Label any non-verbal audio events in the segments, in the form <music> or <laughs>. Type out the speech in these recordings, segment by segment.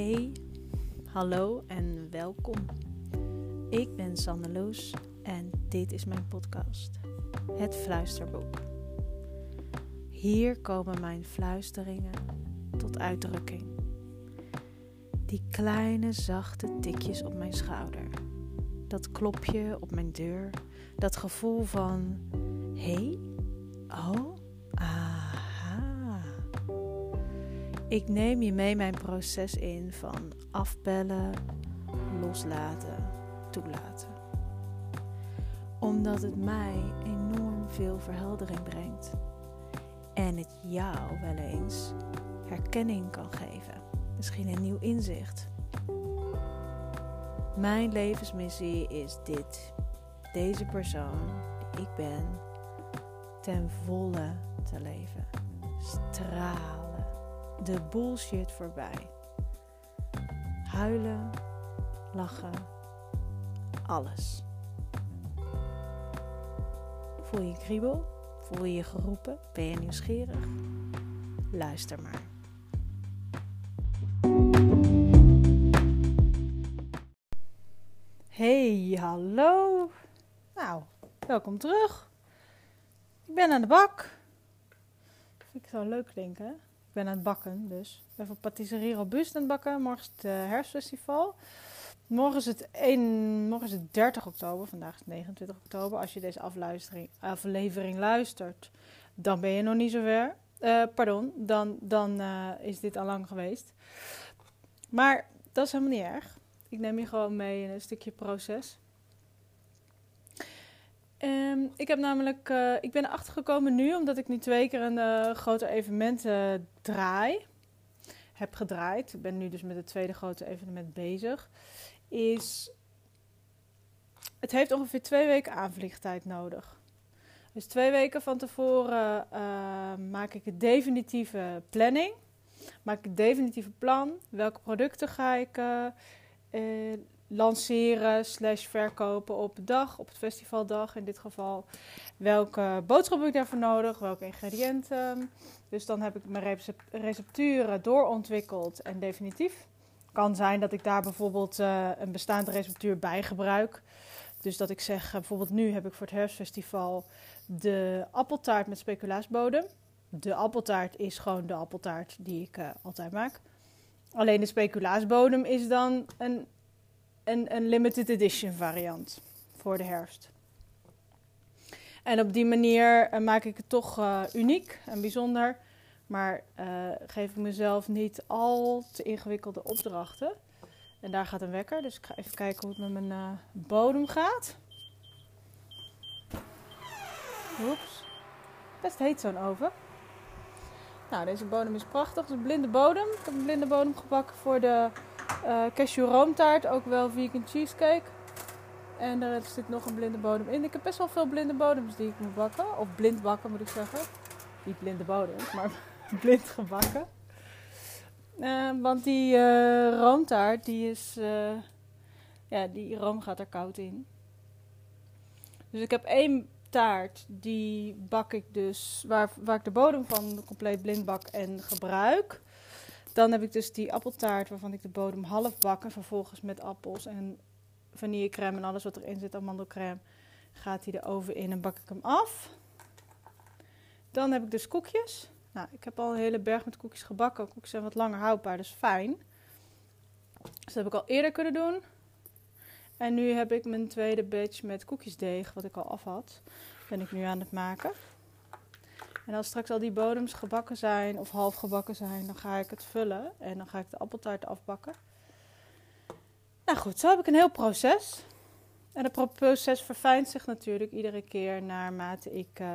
Hey, hallo en welkom. Ik ben Sanne Loes en dit is mijn podcast, Het Fluisterboek. Hier komen mijn fluisteringen tot uitdrukking. Die kleine zachte tikjes op mijn schouder. Dat klopje op mijn deur. Dat gevoel van: hé, hey, oh, aha. Ik neem je mee mijn proces in van afbellen, loslaten, toelaten. Omdat het mij enorm veel verheldering brengt. En het jou wel eens herkenning kan geven. Misschien een nieuw inzicht. Mijn levensmissie is dit. Deze persoon die ik ben, ten volle te leven. Stralen. De bullshit voorbij. Huilen, lachen, alles. Voel je kriebel? Voel je je geroepen? Ben je nieuwsgierig? Luister maar. Hey, hallo. Nou, welkom terug. Ik ben aan de bak. Vind ik zo leuk klinken. Ik ben aan het bakken, dus. Voor Patisserie Robuust aan het bakken. Morgen is het uh, herfstfestival. Morgen is, het 1, morgen is het 30 oktober. Vandaag is het 29 oktober. Als je deze aflevering luistert, dan ben je nog niet zo ver. Uh, pardon, dan, dan uh, is dit al lang geweest. Maar dat is helemaal niet erg. Ik neem je gewoon mee in een stukje proces. Um, ik heb namelijk, uh, ik ben erachter gekomen nu, omdat ik nu twee keer een uh, grote evenement uh, draai, heb gedraaid. Ik ben nu dus met het tweede grote evenement bezig. Is, het heeft ongeveer twee weken aanvliegtijd nodig. Dus twee weken van tevoren maak ik een definitieve planning. Maak ik een definitieve plan. Welke producten ga ik lanceren slash verkopen op dag, op het festivaldag in dit geval. Welke boodschap heb ik daarvoor nodig? Welke ingrediënten? Dus dan heb ik mijn recepturen doorontwikkeld en definitief. Kan zijn dat ik daar bijvoorbeeld uh, een bestaande receptuur bij gebruik. Dus dat ik zeg, uh, bijvoorbeeld nu heb ik voor het herfstfestival de appeltaart met speculaasbodem. De appeltaart is gewoon de appeltaart die ik altijd maak. Alleen de speculaasbodem is dan een, een, een limited edition variant voor de herfst. En op die manier uh, maak ik het toch uh, uniek en bijzonder. Maar uh, geef ik mezelf niet al te ingewikkelde opdrachten. En daar gaat een wekker. Dus ik ga even kijken hoe het met mijn bodem gaat. Oeps. Best heet zo'n oven. Nou, deze bodem is prachtig. Het is een blinde bodem. Ik heb een blinde bodem gebakken voor de uh, cashew roomtaart, ook wel vegan cheesecake. En er zit nog een blinde bodem in. Ik heb best wel veel blinde bodems die ik moet bakken. Of blind bakken moet ik zeggen. Niet blinde bodems, maar <laughs> blind gebakken. Uh, want die uh, roomtaart, die is... ja, die room gaat er koud in. Dus ik heb één taart, die bak ik dus, waar, waar ik de bodem van compleet blind bak en gebruik. Dan heb ik dus die appeltaart waarvan ik de bodem half bak en vervolgens met appels en vanillecrème en alles wat erin zit, amandelcrème, gaat hij de oven in en bak ik hem af. Dan heb ik dus koekjes. Nou, ik heb al een hele berg met koekjes gebakken. Koekjes zijn wat langer houdbaar, dus fijn. Dus dat heb ik al eerder kunnen doen. En nu heb ik mijn tweede batch met koekjesdeeg, wat ik al af had, ben ik nu aan het maken. En als straks al die bodems gebakken zijn of half gebakken zijn, dan ga ik het vullen en dan ga ik de appeltaart afbakken. Nou goed, zo heb ik een heel proces. En het proces verfijnt zich natuurlijk iedere keer naarmate ik uh,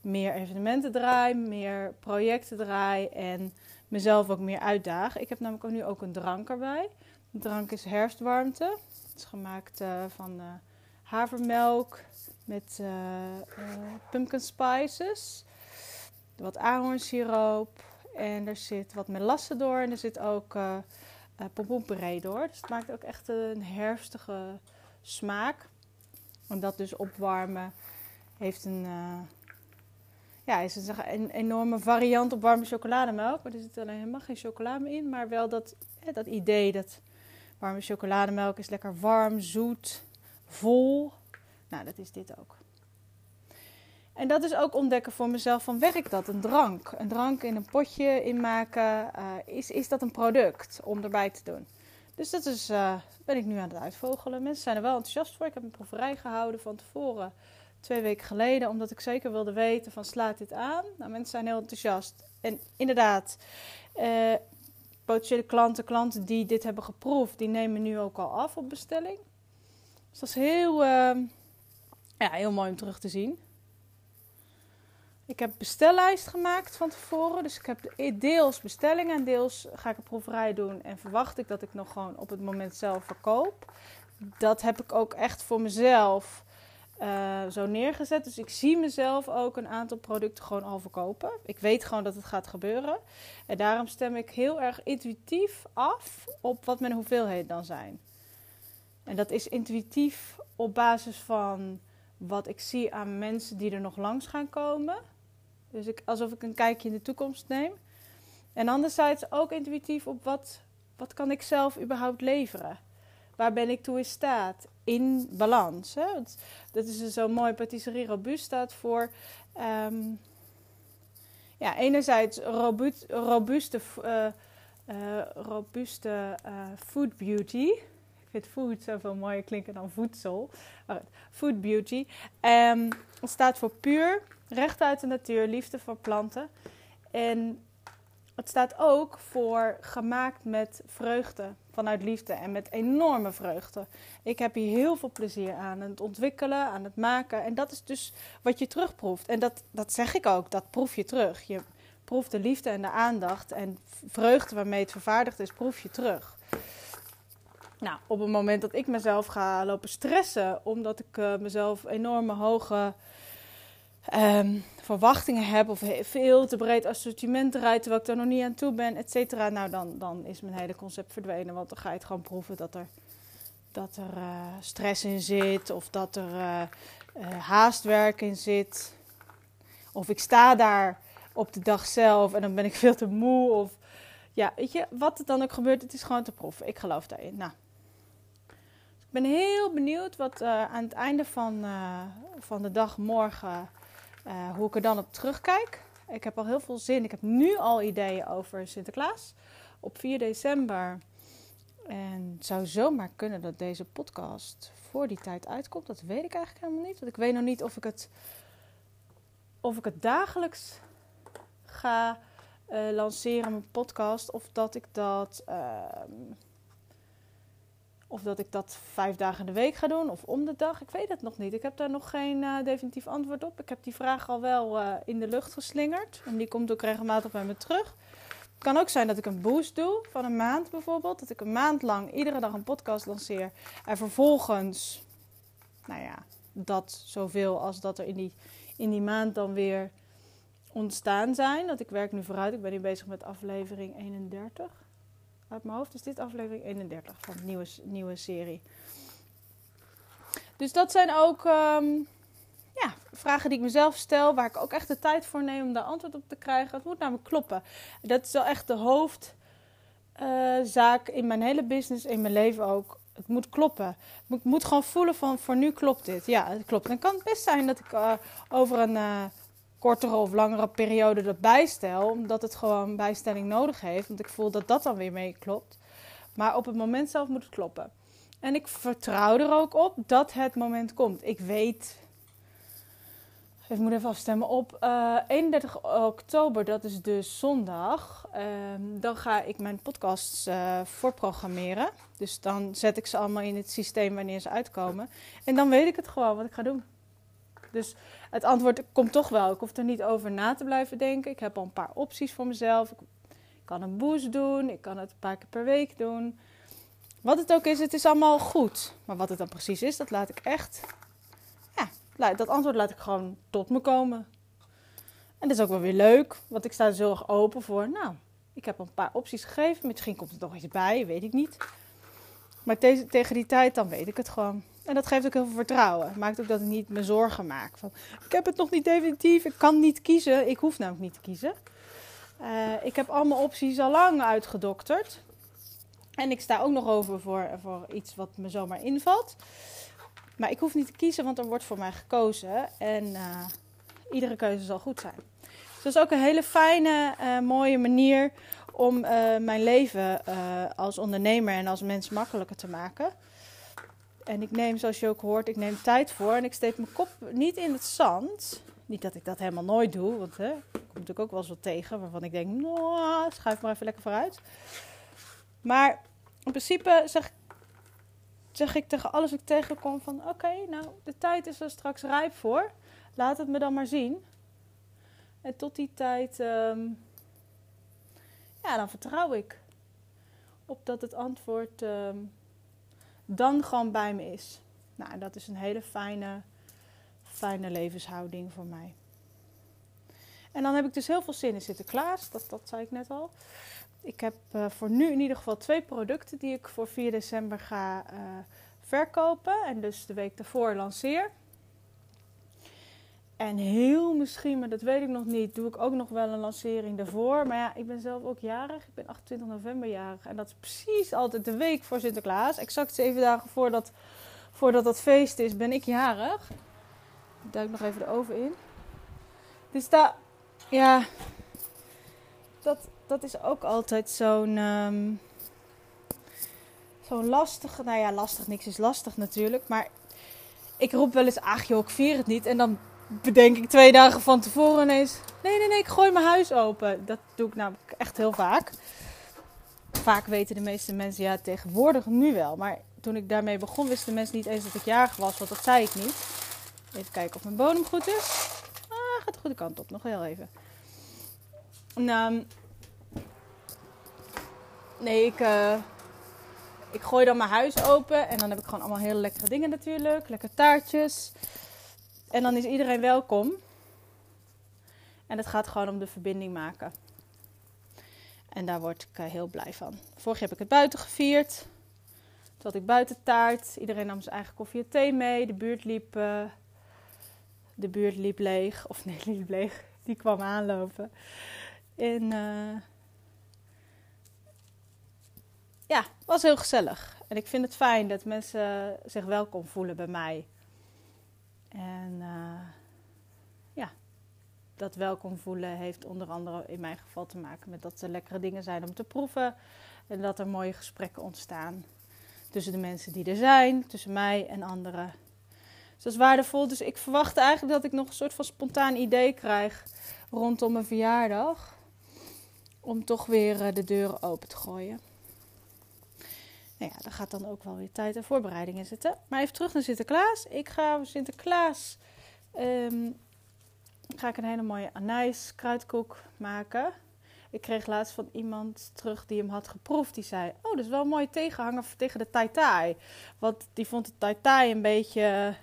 meer evenementen draai, meer projecten draai en mezelf ook meer uitdaag. Ik heb namelijk ook nu ook een drank erbij. De drank is herfstwarmte. Het is gemaakt uh, van uh, havermelk met uh, pumpkin spices, wat ahornsiroop en er zit wat melasse door en er zit ook uh, pompoenpuree door. Dus het maakt ook echt een herfstige smaak. En dat dus opwarmen heeft een, ja, is het een enorme variant op warme chocolademelk. Maar er zit alleen helemaal geen chocolade in. Maar wel dat, dat idee dat warme chocolademelk is lekker warm, zoet, vol. Nou, dat is dit ook. En dat is ook ontdekken voor mezelf van werkt dat? Een drank. Een drank in een potje inmaken. Uh, is, is dat een product om erbij te doen? Dus dat is, uh, ben ik nu aan het uitvogelen. Mensen zijn er wel enthousiast voor. Ik heb een proeverij gehouden van tevoren twee weken geleden, omdat ik zeker wilde weten van slaat dit aan. Nou, mensen zijn heel enthousiast. En inderdaad, eh, potentiële klanten, klanten die dit hebben geproefd, die nemen nu ook al af op bestelling. Dus dat is heel, uh, ja, heel mooi om terug te zien. Ik heb bestellijst gemaakt van tevoren. Dus ik heb deels bestellingen en deels ga ik een proeverij doen. En verwacht ik dat ik nog gewoon op het moment zelf verkoop. Dat heb ik ook echt voor mezelf uh, zo neergezet. Dus ik zie mezelf ook een aantal producten gewoon al verkopen. Ik weet gewoon dat het gaat gebeuren. En daarom stem ik heel erg intuïtief af op wat mijn hoeveelheden dan zijn. En dat is intuïtief op basis van wat ik zie aan mensen die er nog langs gaan komen. Dus ik, alsof ik een kijkje in de toekomst neem. En anderzijds ook intuïtief op wat, wat kan ik zelf überhaupt leveren. Waar ben ik toe in staat? In balans. Hè? Dat is zo mooi. Patisserie robuust staat voor. Um, ja, enerzijds robuust, robuuste, uh, uh, robuuste uh, food beauty. Ik vind food zoveel mooier klinken dan voedsel. food beauty. Um, het staat voor puur, recht uit de natuur, liefde voor planten. En het staat ook voor gemaakt met vreugde, vanuit liefde en met enorme vreugde. Ik heb hier heel veel plezier aan, het ontwikkelen, aan het maken. En dat is dus wat je terugproeft. En dat, dat zeg ik ook, dat proef je terug. Je proeft de liefde en de aandacht en vreugde waarmee het vervaardigd is, proef je terug. Nou, op het moment dat ik mezelf ga lopen stressen, omdat ik uh, mezelf enorme hoge um, verwachtingen heb of veel te breed assortiment rijdt terwijl ik er nog niet aan toe ben, et cetera. Nou, dan, dan is mijn hele concept verdwenen. Want dan ga je het gewoon proeven dat er, dat er uh, stress in zit of dat er uh, uh, haastwerk in zit. Of ik sta daar op de dag zelf en dan ben ik <laughs> veel te moe. Of ja, weet je, wat er dan ook gebeurt, het is gewoon te proeven. Ik geloof daarin. Nou. Ik ben heel benieuwd wat aan het einde van, van de dag morgen uh, hoe ik er dan op terugkijk. Ik heb al heel veel zin. Ik heb nu al ideeën over Sinterklaas op 4 december. En het zou zomaar kunnen dat deze podcast voor die tijd uitkomt. Dat weet ik eigenlijk helemaal niet. Want ik weet nog niet of ik het, of ik het dagelijks ga uh, lanceren, mijn podcast. Of dat ik dat. Uh, of dat ik dat vijf dagen in de week ga doen of om de dag. Ik weet het nog niet. Ik heb daar nog geen uh, definitief antwoord op. Ik heb die vraag al wel uh, in de lucht geslingerd. En die komt ook regelmatig bij me terug. Het kan ook zijn dat ik een boost doe van een maand bijvoorbeeld. Dat ik een maand lang iedere dag een podcast lanceer. En vervolgens, nou ja, dat zoveel als dat er in die, in die maand dan weer ontstaan zijn. Dat ik werk nu vooruit. Ik ben nu bezig met aflevering 31 uit mijn hoofd is dit aflevering 31 van de nieuwe, nieuwe serie. Dus dat zijn ook um, ja, vragen die ik mezelf stel, waar ik ook echt de tijd voor neem om daar antwoord op te krijgen. Het moet namelijk kloppen. Dat is wel echt de hoofdzaak uh, in mijn hele business, in mijn leven ook. Het moet kloppen. Ik moet gewoon voelen van voor nu klopt dit. Ja, het klopt. Dan kan het best zijn dat ik uh, over een uh, kortere of langere periode dat bijstel. Omdat het gewoon bijstelling nodig heeft. Want ik voel dat dat dan weer mee klopt. Maar op het moment zelf moet het kloppen. En ik vertrouw er ook op dat het moment komt. Ik weet. Ik moet even afstemmen. Op uh, eh, 31 oktober, dat is dus zondag. Uh, dan ga ik mijn podcasts uh, voorprogrammeren. Dus dan zet ik ze allemaal in het systeem wanneer ze uitkomen. En dan weet ik het gewoon wat ik ga doen. Dus het antwoord komt toch wel. Ik hoef er niet over na te blijven denken. Ik heb al een paar opties voor mezelf. Ik kan een boost doen. Ik kan het een paar keer per week doen. Wat het ook is, het is allemaal goed. Maar wat het dan precies is, dat laat ik echt. Ja, dat antwoord laat ik gewoon tot me komen. En dat is ook wel weer leuk, want ik sta er zo erg open voor. Nou, ik heb een paar opties gegeven. Misschien komt er nog iets bij, weet ik niet. Maar tegen die tijd, dan weet ik het gewoon. En dat geeft ook heel veel vertrouwen. Maakt ook dat ik niet me zorgen maak. Van, ik heb het nog niet definitief, ik kan niet kiezen. Ik hoef namelijk niet te kiezen. Uh, ik heb allemaal opties al lang uitgedokterd. En ik sta ook nog over voor, voor iets wat me zomaar invalt. Maar ik hoef niet te kiezen, want er wordt voor mij gekozen. En uh, iedere keuze zal goed zijn. Dus dat is ook een hele fijne, uh, mooie manier om mijn leven als ondernemer en als mens makkelijker te maken. En ik neem, zoals je ook hoort, ik neem tijd voor. En ik steek mijn kop niet in het zand. Niet dat ik dat helemaal nooit doe, want hè, er komt natuurlijk ook wel eens wat tegen waarvan ik denk, nou, schuif maar even lekker vooruit. Maar in principe zeg, zeg ik tegen alles wat ik tegenkom van, oké, nou, de tijd is er straks rijp voor. Laat het me dan maar zien. En tot die tijd, um, ja, dan vertrouw ik op dat het antwoord um, dan gewoon bij me is. Nou, dat is een hele fijne, fijne levenshouding voor mij. En dan heb ik dus heel veel zin in Sinterklaas, dat, dat zei ik net al. Ik heb uh, voor nu in ieder geval twee producten die ik voor 4 december ga uh, verkopen. En dus de week daarvoor lanceer. En heel misschien, maar dat weet ik nog niet, doe ik ook nog wel een lancering daarvoor. Maar ja, ik ben zelf ook jarig. Ik ben 28 november jarig. En dat is precies altijd de week voor Sinterklaas. Exact zeven dagen voordat, voordat dat feest is, ben ik jarig. Ik duik nog even de oven in. Dus daar, ja, dat, dat is ook altijd zo'n... Um, zo'n lastige, nou ja, lastig, niks is lastig natuurlijk. Maar ik roep wel eens, ach joh, ik vier het niet. En dan bedenk ik twee dagen van tevoren ineens... Nee, nee, nee, ik gooi mijn huis open. Dat doe ik namelijk echt heel vaak. Vaak weten de meeste mensen, ja, tegenwoordig nu wel. Maar toen ik daarmee begon, wisten mensen niet eens dat ik jarig was. Want dat zei ik niet. Even kijken of mijn bodem goed is. Ah, gaat de goede kant op. Nog heel even. Nou, nee, ik, uh, ik gooi dan mijn huis open. En dan heb ik gewoon allemaal hele lekkere dingen natuurlijk. Lekker taartjes. En dan is iedereen welkom. En het gaat gewoon om de verbinding maken. En daar word ik uh, heel blij van. Vorig jaar heb ik het buiten gevierd. Toen had ik buiten taart. Iedereen nam zijn eigen koffie en thee mee. De buurt liep, uh, de buurt liep leeg. Of nee, <laughs> liep leeg. Die kwam aanlopen. En uh, ja, was heel gezellig. En ik vind het fijn dat mensen zich welkom voelen bij mij. En uh, ja, dat welkom voelen heeft onder andere in mijn geval te maken met dat er lekkere dingen zijn om te proeven. En dat er mooie gesprekken ontstaan tussen de mensen die er zijn, tussen mij en anderen. Dus dat is waardevol. Dus ik verwacht eigenlijk dat ik nog een soort van spontaan idee krijg rondom mijn verjaardag. Om toch weer eh, de deuren open te gooien. Nou ja, daar gaat dan ook wel weer tijd en voorbereiding in zitten. Maar even terug naar Sinterklaas. Ik ga voor Sinterklaas um, ga ik een hele mooie anijs kruidkoek maken. Ik kreeg laatst van iemand terug die hem had geproefd. Die zei, oh, dat is wel een mooie tegenhanger tegen de tai tai. Want die vond de tai een beetje,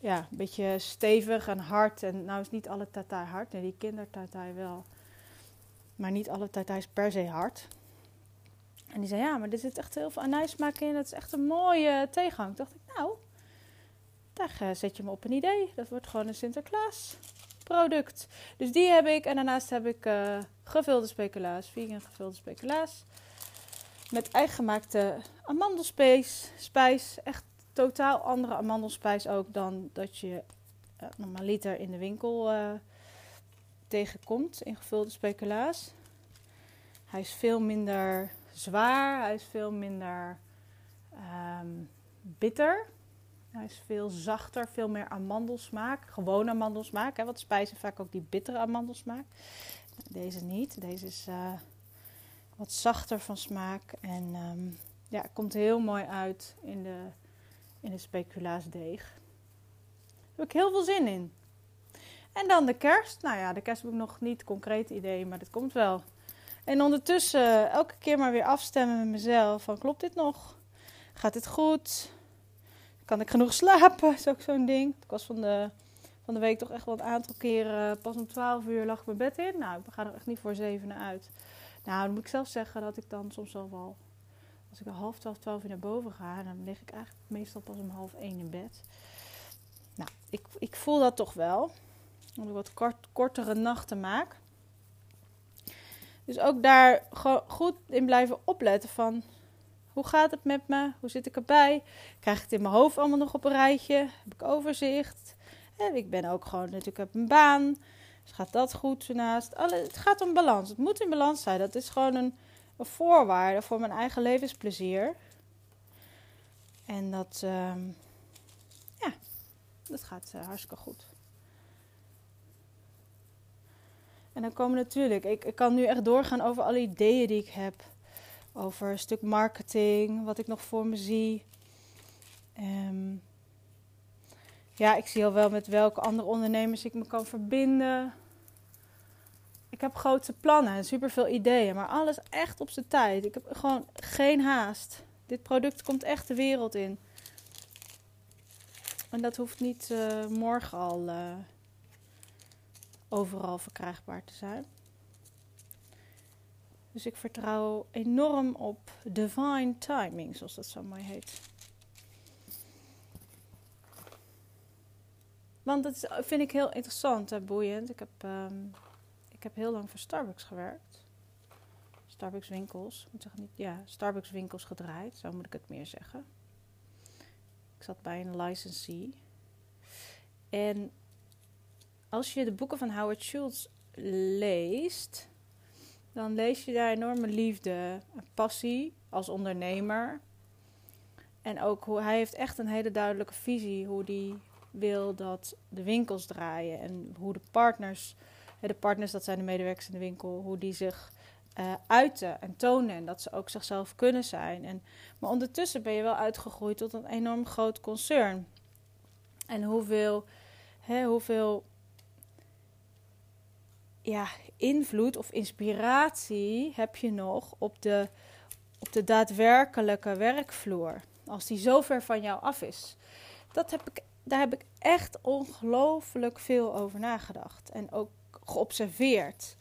ja, een beetje stevig en hard. En nou is niet alle tai hard. Nee, die kinder wel. Maar niet alle tai is per se hard. En die zei, ja, maar er zit echt heel veel anijsmaak in. Dat is echt een mooie. Toen dacht ik, nou, daar eh, zet je me op een idee. Dat wordt gewoon een Sinterklaas product. Dus die heb ik. En daarnaast heb ik uh, gevulde speculaas. Vegan gevulde speculaas. Met eigen gemaakte amandelspijs. Spijs. Echt totaal andere amandelspijs ook dan dat je uh, normaliter in de winkel tegenkomt in gevulde speculaas. Hij is veel minder zwaar, hij is veel minder um, bitter. Hij is veel zachter, veel meer amandelsmaak. Gewoon amandelsmaak. Hè, want spijzen vaak ook die bittere amandelsmaak. Deze niet. Deze is uh, wat zachter van smaak. En um, ja, komt heel mooi uit in de, in de speculaasdeeg. Daar heb ik heel veel zin in. En dan de kerst. Nou ja, de kerst heb ik nog niet concreet idee, maar dat komt wel. En ondertussen elke keer maar weer afstemmen met mezelf. Van klopt dit nog? Gaat dit goed? Kan ik genoeg slapen? <laughs> Is ook zo'n ding. Ik was van de, van de week toch echt wel een aantal keren. Pas om 12 uur lag ik mijn bed in. Nou, ik ga er echt niet voor zeven uit. Nou, dan moet ik zelf zeggen dat ik dan soms wel, wel Als ik half twaalf, twaalf uur naar boven ga, dan lig ik eigenlijk meestal pas om half één in bed. Nou, ik, ik voel dat toch wel. Dat ik wat kort, kortere nachten maak. Dus ook daar goed in blijven opletten van hoe gaat het met me? Hoe zit ik erbij? Krijg ik het in mijn hoofd allemaal nog op een rijtje? Heb ik overzicht? ik ben ook gewoon natuurlijk heb een baan. Dus gaat dat goed ernaast? Alle, het gaat om balans. Het moet in balans zijn. Dat is gewoon een, een voorwaarde voor mijn eigen levensplezier. En dat, uh, ja, dat gaat uh, hartstikke goed. En dan komen natuurlijk, ik, ik kan nu echt doorgaan over alle ideeën die ik heb. Over een stuk marketing, wat ik nog voor me zie. Um, ja, ik zie al wel met welke andere ondernemers ik me kan verbinden. Ik heb grote plannen en superveel ideeën, maar alles echt op zijn tijd. Ik heb gewoon geen haast. Dit product komt echt de wereld in. En dat hoeft niet uh, morgen al uh, overal verkrijgbaar te zijn. Dus ik vertrouw enorm op divine timing, zoals dat zo mooi heet. Want dat vind ik heel interessant en boeiend. Ik heb, um, ik heb heel lang voor Starbucks gewerkt. Starbucks winkels. Moet zeggen niet, ja, Starbucks winkels gedraaid, zo moet ik het meer zeggen. Ik zat bij een licensee. En als je de boeken van Howard Schultz leest, dan lees je daar enorme liefde, passie als ondernemer. En ook hoe hij heeft echt een hele duidelijke visie hoe die wil dat de winkels draaien en hoe de partners, de partners dat zijn de medewerkers in de winkel, hoe die zich uh, uiten en tonen en dat ze ook zichzelf kunnen zijn. En, maar ondertussen ben je wel uitgegroeid tot een enorm groot concern. En hoeveel, hè, hoeveel ja, invloed of inspiratie heb je nog op de, op de daadwerkelijke werkvloer? Als die zo ver van jou af is. Dat heb ik daar heb ik echt ongelooflijk veel over nagedacht en ook geobserveerd.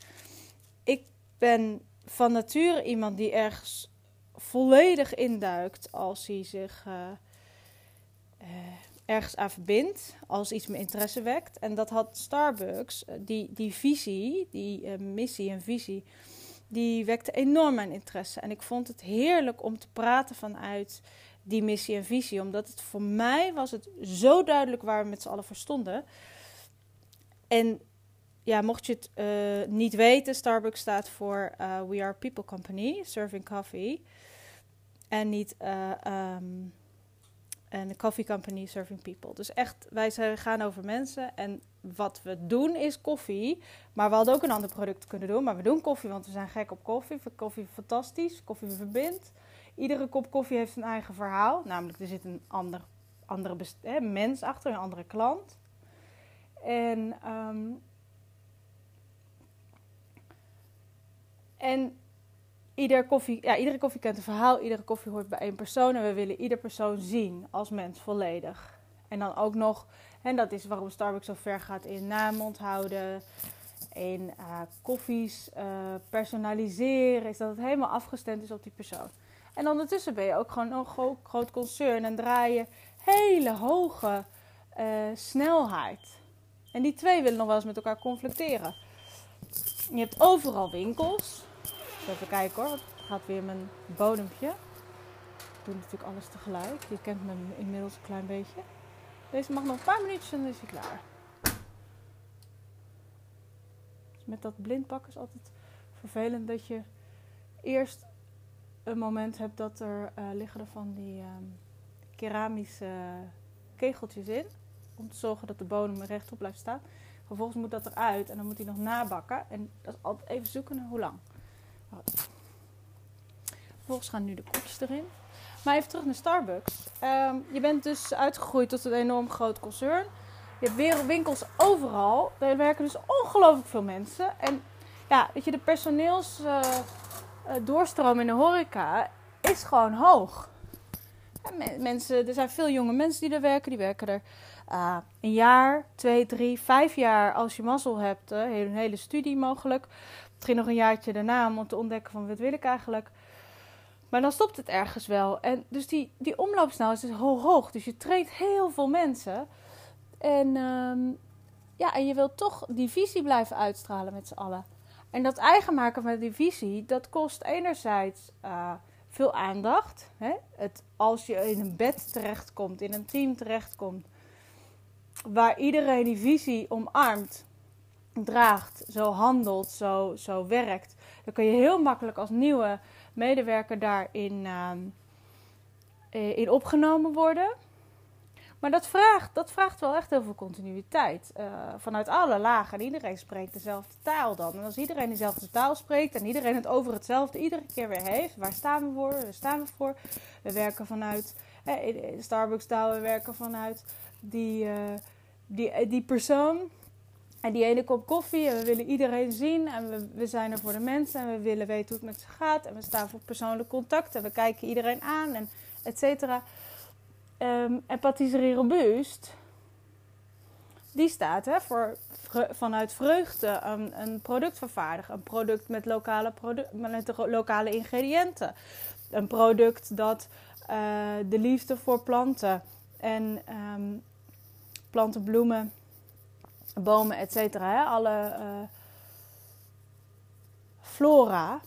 Ik ben van nature iemand die ergens volledig induikt als hij zich uh, ergens aan verbindt, als iets mijn interesse wekt. En dat had Starbucks, eh, die, die visie, die missie en visie, die wekte enorm mijn interesse. En ik vond het heerlijk om te praten vanuit die missie en visie. Omdat het voor mij was het zo duidelijk waar we met z'n allen voor stonden. En ja, mocht je het uh, niet weten, Starbucks staat voor We Are People Company, Serving Coffee. En niet um, een coffee company serving people. Dus echt, wij gaan over mensen. En wat we doen is koffie. Maar we hadden ook een ander product kunnen doen. Maar we doen koffie, want we zijn gek op koffie. Koffie fantastisch. Koffie verbindt. Iedere kop koffie heeft een eigen verhaal. Namelijk, er zit een ander, andere hè, mens achter, een andere klant. En, um, en ieder koffie, ja, iedere koffie kent een verhaal. Iedere koffie hoort bij één persoon. En we willen ieder persoon zien als mens volledig. En dan ook nog, en dat is waarom Starbucks zo ver gaat in naam onthouden. In uh, koffies uh, personaliseren. Is dat het helemaal afgestemd is op die persoon. En ondertussen ben je ook gewoon een groot, concern en draai je hele hoge uh, snelheid. En die twee willen nog wel eens met elkaar conflicteren. Je hebt overal winkels. Even kijken hoor, het gaat weer mijn bodempje. Ik doe natuurlijk alles tegelijk. Je kent me inmiddels een klein beetje. Deze mag nog een paar minuutjes en dan is hij klaar. Dus met dat blindpak is altijd vervelend dat je eerst een moment hebt dat er uh, liggen er van die um, keramische kegeltjes in. Om te zorgen dat de bodem rechtop blijft staan. Vervolgens moet dat eruit en dan moet hij nog nabakken. En dat is altijd even zoeken naar hoe lang. Vervolgens gaan nu de kopjes erin. Maar even terug naar Starbucks. Um, je bent dus uitgegroeid tot een enorm groot concern. Je hebt winkels overal. Daar werken dus ongelooflijk veel mensen. En ja, weet je, de personeels... Uh, uh, doorstroom in de horeca is gewoon hoog. mensen, er zijn veel jonge mensen die er werken. Die werken er uh, een jaar, twee, drie, vijf jaar als je mazzel hebt. Uh, een hele studie mogelijk. Misschien nog een jaartje daarna om te ontdekken van wat wil ik eigenlijk. Maar dan stopt het ergens wel. En dus die, die omloopsnelheid is heel hoog. Dus je treedt heel veel mensen. En, ehm, ja, en je wilt toch die visie blijven uitstralen met z'n allen. En dat eigen maken van die visie, dat kost enerzijds uh, veel aandacht. Hè? Het, als je in een bed terechtkomt, in een team terechtkomt, waar iedereen die visie omarmt, draagt, zo handelt, zo, zo werkt, dan kun je heel makkelijk als nieuwe medewerker daarin uh, in opgenomen worden. Maar dat vraagt, dat vraagt wel echt heel veel continuïteit. Uh, vanuit alle lagen. En iedereen spreekt dezelfde taal dan. En als iedereen dezelfde taal spreekt en iedereen het over hetzelfde iedere keer weer heeft. Waar staan we voor? Waar staan we voor? We werken vanuit eh, Starbucks taal. We werken vanuit die, uh, die, die persoon. En die ene kop koffie. En we willen iedereen zien. En we, we zijn er voor de mensen. En we willen weten hoe het met ze gaat. En we staan voor persoonlijk contact. En we kijken iedereen aan. En et cetera. Um, en patisserie robuust, die staat hè, voor vanuit vreugde een, een, product vervaardigen. Een product met lokale, met lokale ingrediënten. Een product dat uh, de liefde voor planten en um, planten, bloemen, bomen, et cetera. Alle uh, flora,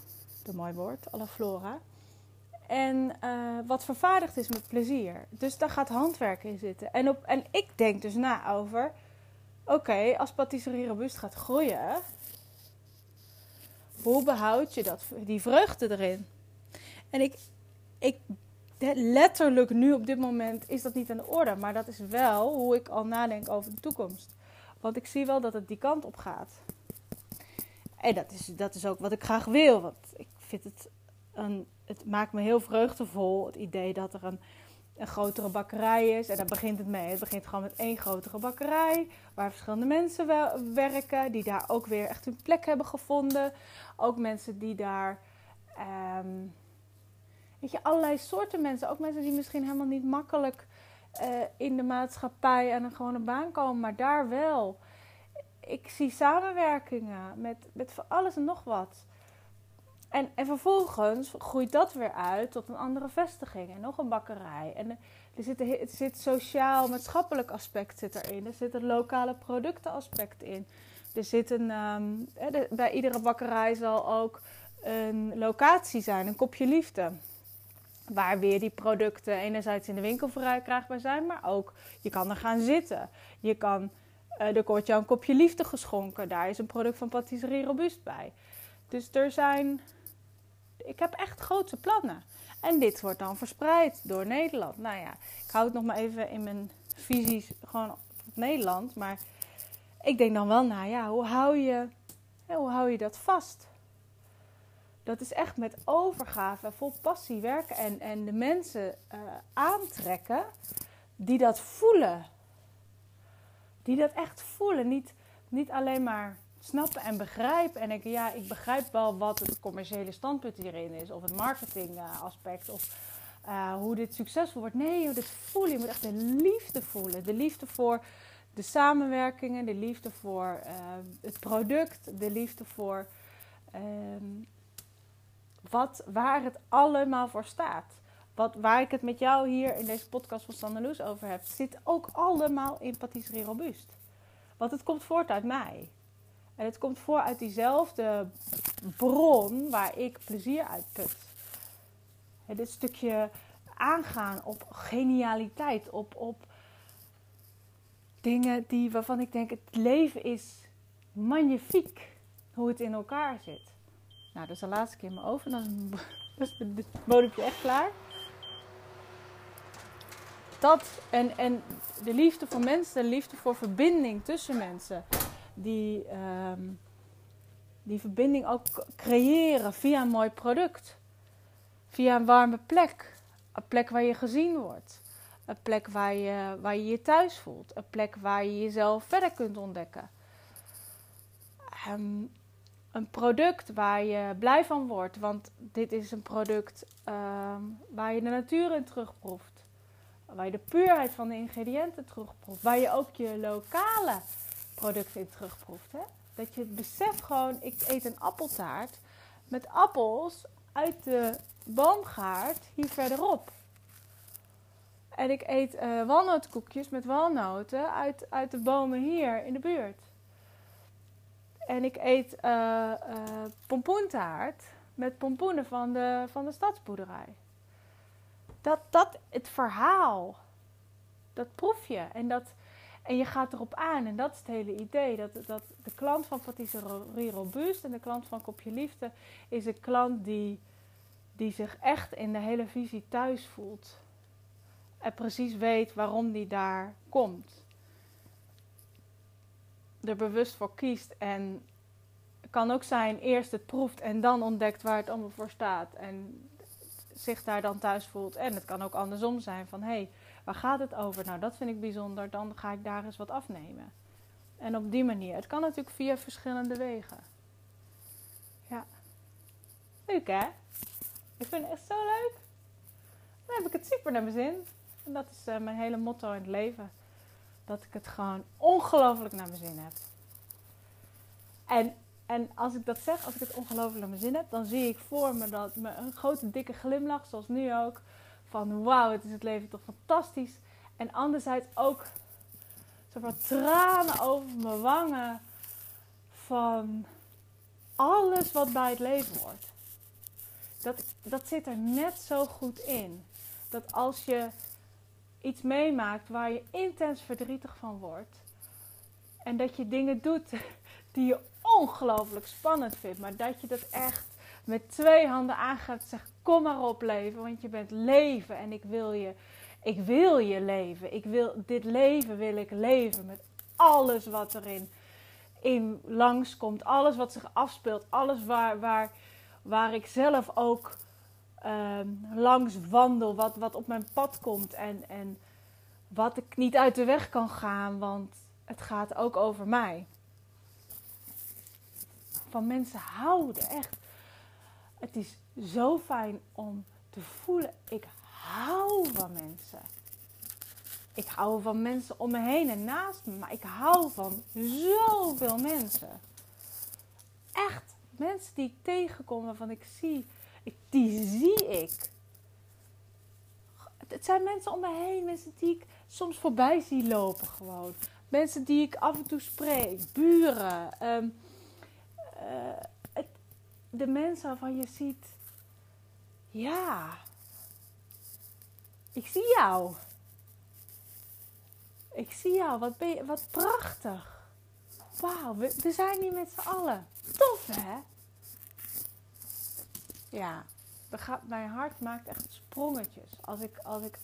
de mooi woord, alle flora en uh, wat vervaardigd is met plezier. Dus daar gaat handwerk in zitten. En, op, en ik denk dus na over: oké, als patisserie robuust gaat groeien, hoe behoud je dat, die vreugde erin? En ik, ik, letterlijk nu op dit moment is dat niet aan de orde, maar dat is wel hoe ik al nadenk over de toekomst. Want ik zie wel dat het die kant op gaat. En dat is, dat is ook wat ik graag wil, want ik vind het een het maakt me heel vreugdevol, het idee dat er een, een grotere bakkerij is. En daar begint het mee. Het begint gewoon met één grotere bakkerij, waar verschillende mensen werken, die daar ook weer echt hun plek hebben gevonden. Ook mensen die daar. Um, weet je, allerlei soorten mensen. Ook mensen die misschien helemaal niet makkelijk uh, in de maatschappij aan een gewone baan komen, maar daar wel. Ik zie samenwerkingen met, met alles en nog wat. En, en vervolgens groeit dat weer uit tot een andere vestiging en nog een bakkerij. En er zit, er zit sociaal-maatschappelijk aspect zit erin. Er zit een lokale productenaspect in. Er zit een, um, bij iedere bakkerij zal ook een locatie zijn, een kopje liefde. Waar weer die producten enerzijds in de winkel verkrijgbaar zijn, maar ook je kan er gaan zitten. Je kan, er wordt jou een kopje liefde geschonken. Daar is een product van Patisserie Robuust bij. Dus er zijn ik heb echt grote plannen. En dit wordt dan verspreid door Nederland. Nou ja, ik hou het nog maar even in mijn visies gewoon op Nederland. Maar ik denk dan wel, nou ja, hoe hou je, hoe hou je dat vast? Dat is echt met overgave, vol passie werken en, en de mensen uh, aantrekken die dat voelen. Die dat echt voelen. Niet, niet alleen maar snappen en begrijpen. En ik, ja, ik begrijp wel wat het commerciële standpunt hierin is. Of het marketing aspect. Of uh, hoe dit succesvol wordt. Nee, het voelen. Je moet echt de liefde voelen. De liefde voor de samenwerkingen. De liefde voor het product. De liefde voor um, wat, waar het allemaal voor staat. Wat, waar ik het met jou hier in deze podcast van Sandeloes over heb, zit ook allemaal in Patisserie Robuust. Want het komt voort uit mij. En het komt voor uit diezelfde bron waar ik plezier uit put. dit stukje aangaan op genialiteit, op, op dingen die, waarvan ik denk: het leven is magnifiek hoe het in elkaar zit. Nou, dat is de laatste keer in mijn oven. Dan <laughs> is het bodempje echt klaar. Dat en, en de liefde voor mensen, de liefde voor verbinding tussen mensen die, ehm, die verbinding ook creëren via een mooi product. Via een warme plek. Een plek waar je gezien wordt. Een plek waar je waar je, je thuis voelt. Een plek waar je jezelf verder kunt ontdekken. Um, een product waar je blij van wordt. Want dit is een product um, waar je de natuur in terugproeft. Waar je de puurheid van de ingrediënten terugproeft. Waar je ook je lokale producten in terugproeft. Hè? Dat je het beseft gewoon, ik eet een appeltaart met appels uit de boomgaard hier verderop. En ik eet uh, walnootkoekjes met walnoten uit, uit de bomen hier in de buurt. En ik eet uh, pompoentaart met pompoenen van de, van de stadsboerderij. Dat, dat, het verhaal, dat proef je. En, dat, en je gaat erop aan. En dat is het hele idee. Dat, dat de klant van Patisserie Robuust en de klant van Kopje Liefde is een klant die, die zich echt in de hele visie thuis voelt. En precies weet waarom die daar komt. Er bewust voor kiest en kan ook zijn eerst het proeft en dan ontdekt waar het allemaal voor staat. En zich daar dan thuis voelt. En het kan ook andersom zijn van hé, hey, waar gaat het over? Nou, dat vind ik bijzonder, dan ga ik daar eens wat afnemen. En op die manier. Het kan natuurlijk via verschillende wegen. Ja. Leuk hè? Ik vind het echt zo leuk. Dan heb ik het super naar mijn zin. En dat is uh, mijn hele motto in het leven. Dat ik het gewoon ongelooflijk naar mijn zin heb. En en als ik dat zeg, als ik het ongelooflijk naar mijn zin heb, dan zie ik voor me dat me een grote dikke glimlach, zoals nu ook, van wauw, het is het leven toch fantastisch. En anderzijds ook zo tranen over mijn wangen van alles wat bij het leven hoort. Dat, dat zit er net zo goed in. Dat als je iets meemaakt waar je intens verdrietig van wordt. En dat je dingen doet <laughs> die je ongelooflijk spannend vindt. Maar dat je dat echt met twee handen aangaat. Zeg, kom maar op leven, want je bent leven en ik wil je, ik wil je leven. Ik wil, dit leven wil ik leven met alles wat erin in langskomt. Alles wat zich afspeelt. Alles waar, waar, waar ik zelf ook ehm, langs wandel. Wat, wat op mijn pad komt. En, en wat ik niet uit de weg kan gaan. Want het gaat ook over mij van mensen houden. Echt. Het is zo fijn om te voelen. Ik hou van mensen. Ik hou van mensen om me heen en naast me. Maar ik hou van zoveel mensen. Echt. Mensen die ik tegenkom waarvan ik zie. Die zie ik. Het zijn mensen om me heen. Mensen die ik soms voorbij zie lopen gewoon. Mensen die ik af en toe spreek. Buren. Ehm, het, de mensen waarvan je ziet, ja, ik zie jou. Ik zie jou, wat, ben wat prachtig. Wauw, we, we zijn hier met z'n allen. Tof hè? Ja, mijn hart maakt echt sprongetjes. Als ik, als ik,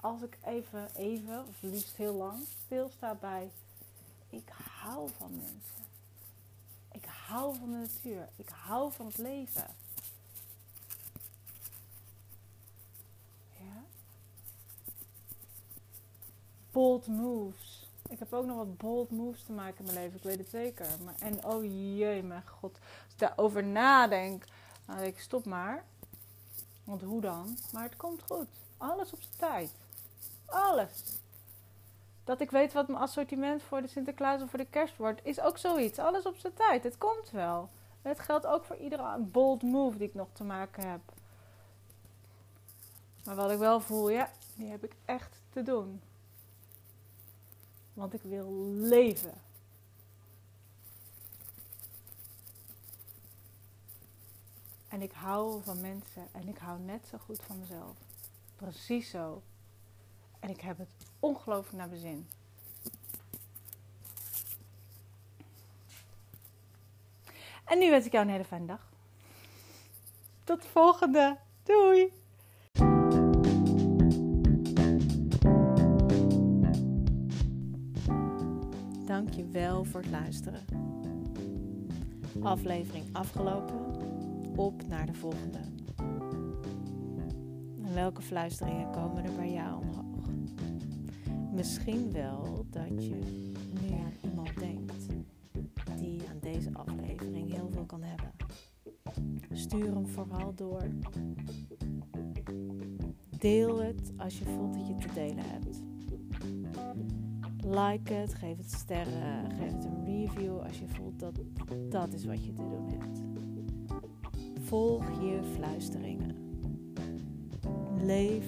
als ik even, even, of liefst heel lang, stilsta bij, ik hou van mensen. Ik hou van de natuur. Ik hou van het leven. Ja. Bold moves. Ik heb ook nog wat bold moves te maken in mijn leven. Ik weet het zeker. Maar, en oh jee, mijn god. Als ik daarover nadenk, denk ik stop maar. Want hoe dan? Maar het komt goed. Alles op zijn tijd. Alles. Dat ik weet wat mijn assortiment voor de Sinterklaas of voor de kerst wordt, is ook zoiets. Alles op zijn tijd. Het komt wel. Het geldt ook voor iedere bold move die ik nog te maken heb. Maar wat ik wel voel, ja, die heb ik echt te doen. Want ik wil leven. En ik hou van mensen en ik hou net zo goed van mezelf. Precies zo. En ik heb het ongelooflijk naar mijn zin. En nu wens ik jou een hele fijne dag. Tot de volgende. Doei! Dankjewel voor het luisteren. Aflevering afgelopen. Op naar de volgende. En welke fluisteringen komen er bij jou omhoog? Misschien wel dat je nu aan iemand denkt die aan deze aflevering heel veel kan hebben. Stuur hem vooral door. Deel het als je voelt dat je te delen hebt. Like het, geef het sterren, geef het een review als je voelt dat dat is wat je te doen hebt. Volg je fluisteringen. Leef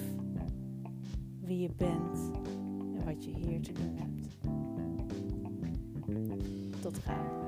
wie je bent en wat je hier te doen hebt. Tot gauw.